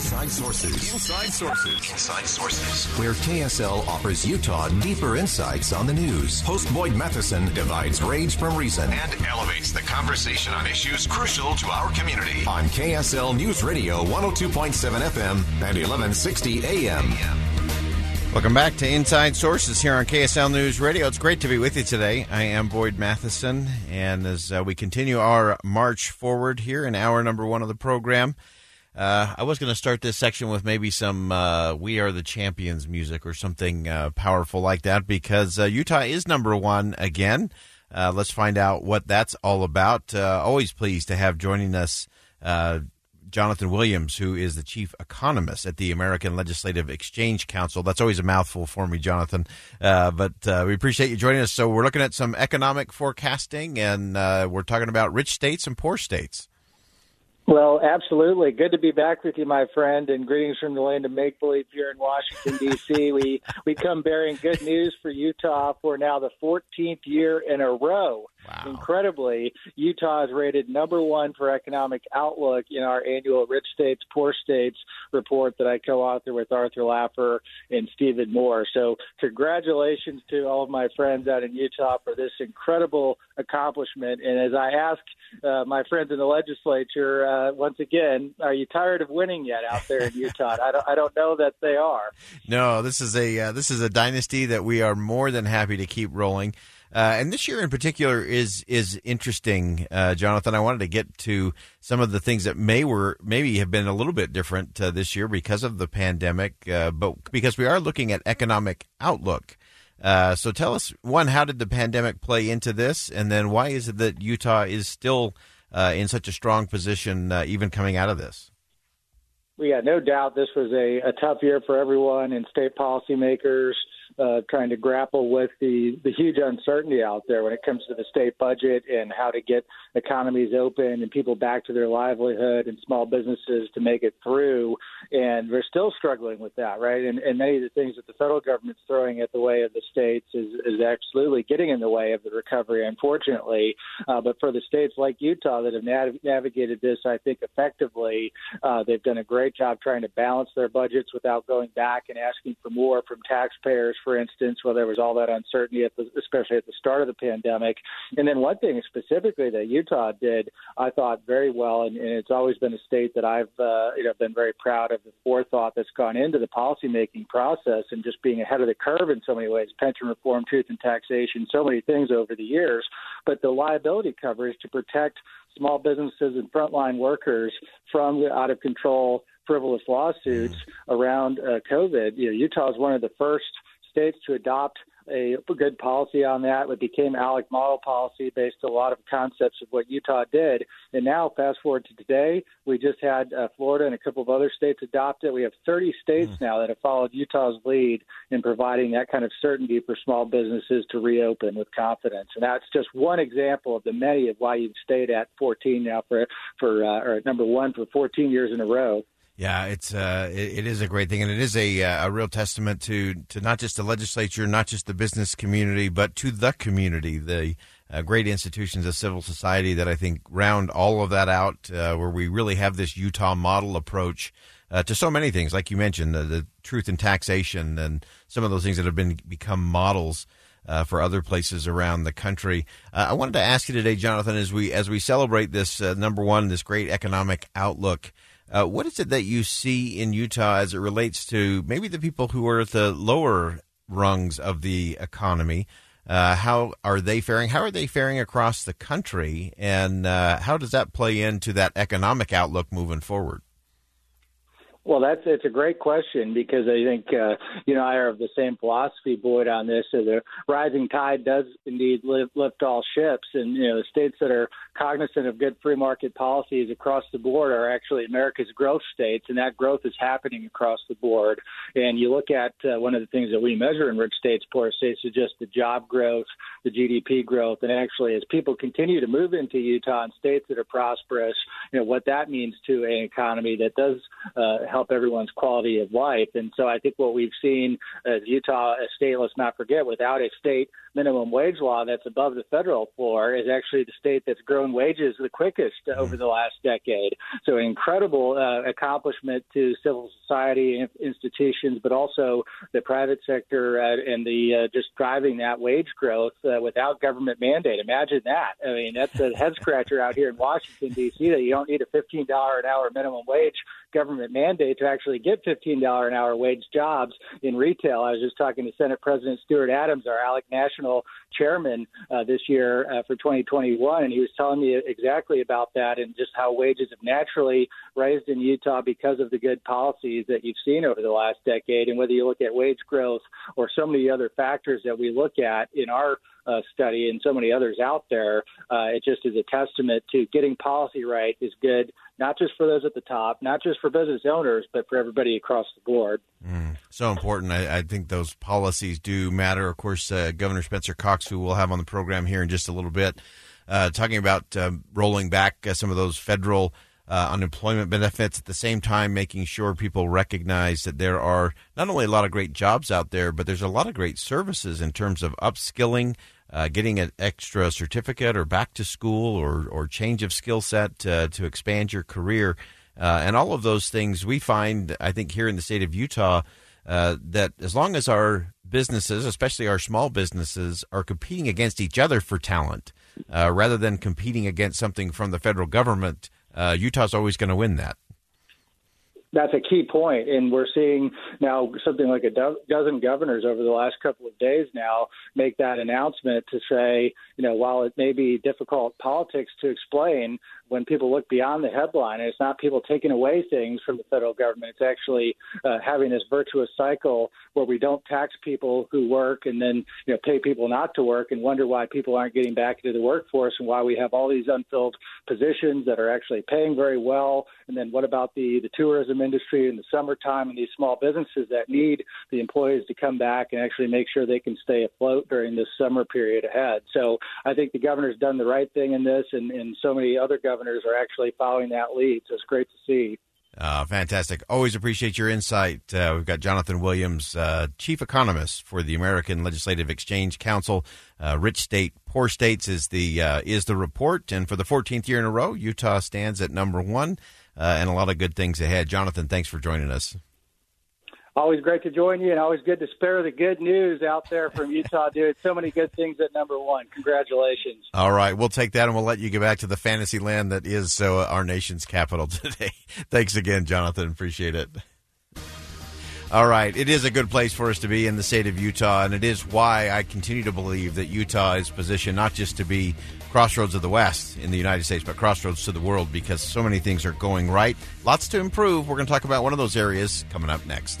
Inside Sources. Inside Sources. Inside Sources. Where KSL offers Utah deeper insights on the news. Host Boyd Matheson divides rage from reason and elevates the conversation on issues crucial to our community. On KSL News Radio 102.7 FM and 1160 AM. Welcome back to Inside Sources here on KSL News Radio. It's great to be with you today. I am Boyd Matheson, and as uh, we continue our march forward here in hour number one of the program, uh, I was going to start this section with maybe some uh, "We Are the Champions" music or something uh, powerful like that because uh, Utah is number one again. Uh, let's find out what that's all about. always pleased to have joining us Jonathan Williams, who is the chief economist at the American Legislative Exchange Council. That's always a mouthful for me, Jonathan, uh, but uh, we appreciate you joining us. So we're looking at some economic forecasting, and uh, we're talking about rich states and poor states. Well, absolutely. Good to be back with you, my friend, and greetings from the land of make believe here in Washington D.C. we we come bearing good news for Utah for now the 14th year in a row. Wow. Incredibly, Utah is rated number one for economic outlook in our annual Rich States, Poor States report that I co-author with Arthur Laffer and Stephen Moore. So, congratulations to all of my friends out in Utah for this incredible accomplishment. And as I ask uh, my friends in the legislature uh, once again, are you tired of winning yet out there in Utah? I don't, I don't know that they are. No, this is a uh, this is a dynasty that we are more than happy to keep rolling. Uh, and this year in particular is is interesting, uh, Jonathan. I wanted to get to some of the things that may were maybe have been a little bit different uh, this year because of the pandemic, uh, but because we are looking at economic outlook. Uh, so tell us one, how did the pandemic play into this, and then why is it that Utah is still uh, in such a strong position even coming out of this? Well, yeah, no doubt this was a, a tough year for everyone and state policymakers uh, trying to grapple with the, the huge uncertainty out there when it comes to the state budget and how to get economies open and people back to their livelihood and small businesses to make it through. And we're still struggling with that, right? And, and many of the things that the federal government's throwing at the way of the states is, is absolutely getting in the way of the recovery, unfortunately. Uh, but for the states like Utah that have nav- navigated this, I think, effectively, uh, they've done a great job trying to balance their budgets without going back and asking for more from taxpayers for instance, where there was all that uncertainty, at the, especially at the start of the pandemic. And then one thing specifically that Utah did, I thought very well, and, and it's always been a state that I've uh, you know been very proud of the forethought that's gone into the policymaking process and just being ahead of the curve in so many ways, pension reform, truth and taxation, so many things over the years. But the liability coverage to protect small businesses and frontline workers from the out of control frivolous lawsuits around uh, COVID. You know, Utah is one of the first states to adopt a good policy on that. It became ALEC model policy based on a lot of concepts of what Utah did. And now, fast forward to today, we just had uh, Florida and a couple of other states adopt it. We have 30 states mm. now that have followed Utah's lead in providing that kind of certainty for small businesses to reopen with confidence. And that's just one example of the many of why you've stayed at 14 now for for uh, or number one for 14 years in a row. Yeah, it's uh, it, it is a great thing, and it is a uh, a real testament to to not just the legislature, not just the business community, but to the community, the uh, great institutions of civil society that I think round all of that out, uh, where we really have this Utah model approach uh, to so many things, like you mentioned, the, the, truth in taxation and some of those things that have been become models. Uh, for other places around the country, I wanted to ask you today, Jonathan, as we as we celebrate this number one, this great economic outlook. Uh, what is it that you see in Utah as it relates to maybe the people who are at the lower rungs of the economy? Uh, how are they faring? How are they faring across the country? And uh, how does that play into that economic outlook moving forward? Well, that's it's a great question because I think uh, you know I are of the same philosophy, Boyd, on this. So the rising tide does indeed lift, lift all ships, and you know the states that are cognizant of good free market policies across the board are actually America's growth states, and that growth is happening across the board. And you look at uh, one of the things that we measure in rich states, poor states, is just the job growth, the GDP growth, and actually as people continue to move into Utah and states that are prosperous, you know what that means to an economy that does uh, help everyone's quality of life. And so I think what we've seen as Utah, a state, let's not forget, without a state minimum wage law that's above the federal floor, is actually the state that's grown wages the quickest over the last decade. So an incredible uh, accomplishment to civil society institutions, but also the private sector uh, and the uh, just driving that wage growth uh, without government mandate. Imagine that. I mean, that's a head scratcher out here in Washington D.C. That you don't need a $15 an hour minimum wage government mandate to actually get $15 an hour wage jobs in retail. I was just talking to Senate President Stuart Adams, our ALEC National chairman uh, this year uh, for 2021, and he was telling me exactly about that and just how wages have naturally raised in Utah because of the good policies that you've seen over the last decade. And whether you look at wage growth or so many other factors that we look at in our uh, study and so many others out there, uh, it just is a testament to getting policy right is good, not just for those at the top, not just for business owners, but for everybody across the board. Mm, so important. I, I, think those policies do matter. Of course, uh, Governor Spencer Cox, who we'll have on the program here in just a little bit, uh, talking about uh, rolling back uh, some of those federal uh, unemployment benefits at the same time making sure people recognize that there are not only a lot of great jobs out there but there's a lot of great services in terms of upskilling uh, getting an extra certificate or back to school or, or change of skill set uh, to expand your career. Uh, and all of those things we find i think here in the state of utah uh, that as long as our businesses especially our small businesses are competing against each other for talent uh, rather than competing against something from the federal government uh, Utah's always going to win that. That's a key point, and we're seeing now something like a do- dozen governors over the last couple of days now make that announcement to say, you know, while it may be difficult politics to explain, when people look beyond the headline, it's not people taking away things from the federal government. It's actually uh, having this virtuous cycle where we don't tax people who work and then you know pay people not to work and wonder why people aren't getting back into the workforce and why we have all these unfilled positions that are actually paying very well. And then what about the the tourism industry in the summertime and these small businesses that need the employees to come back and actually make sure they can stay afloat during this summer period ahead. So I think the governor's done the right thing in this, and, and so many other governors governors are actually following that lead. So it's great to see. Uh, fantastic. Always appreciate your insight. Uh, we've got Jonathan Williams, uh, chief economist for the American Legislative Exchange Council. Uh, rich state, poor states is the uh, is the report, and for the 14th year in a row, Utah stands at number one, uh, and a lot of good things ahead. Jonathan, thanks for joining us. Always great to join you, and always good to spare the good news out there from Utah, dude. So many good things at number one. Congratulations. All right, we'll take that, and we'll let you get back to the fantasy land that is uh, our nation's capital today. Thanks again, Jonathan. Appreciate it. All right, it is a good place for us to be in the state of Utah, and it is why I continue to believe that Utah is positioned not just to be crossroads of the West in the United States, but crossroads to the world because so many things are going right. Lots to improve. We're going to talk about one of those areas coming up next.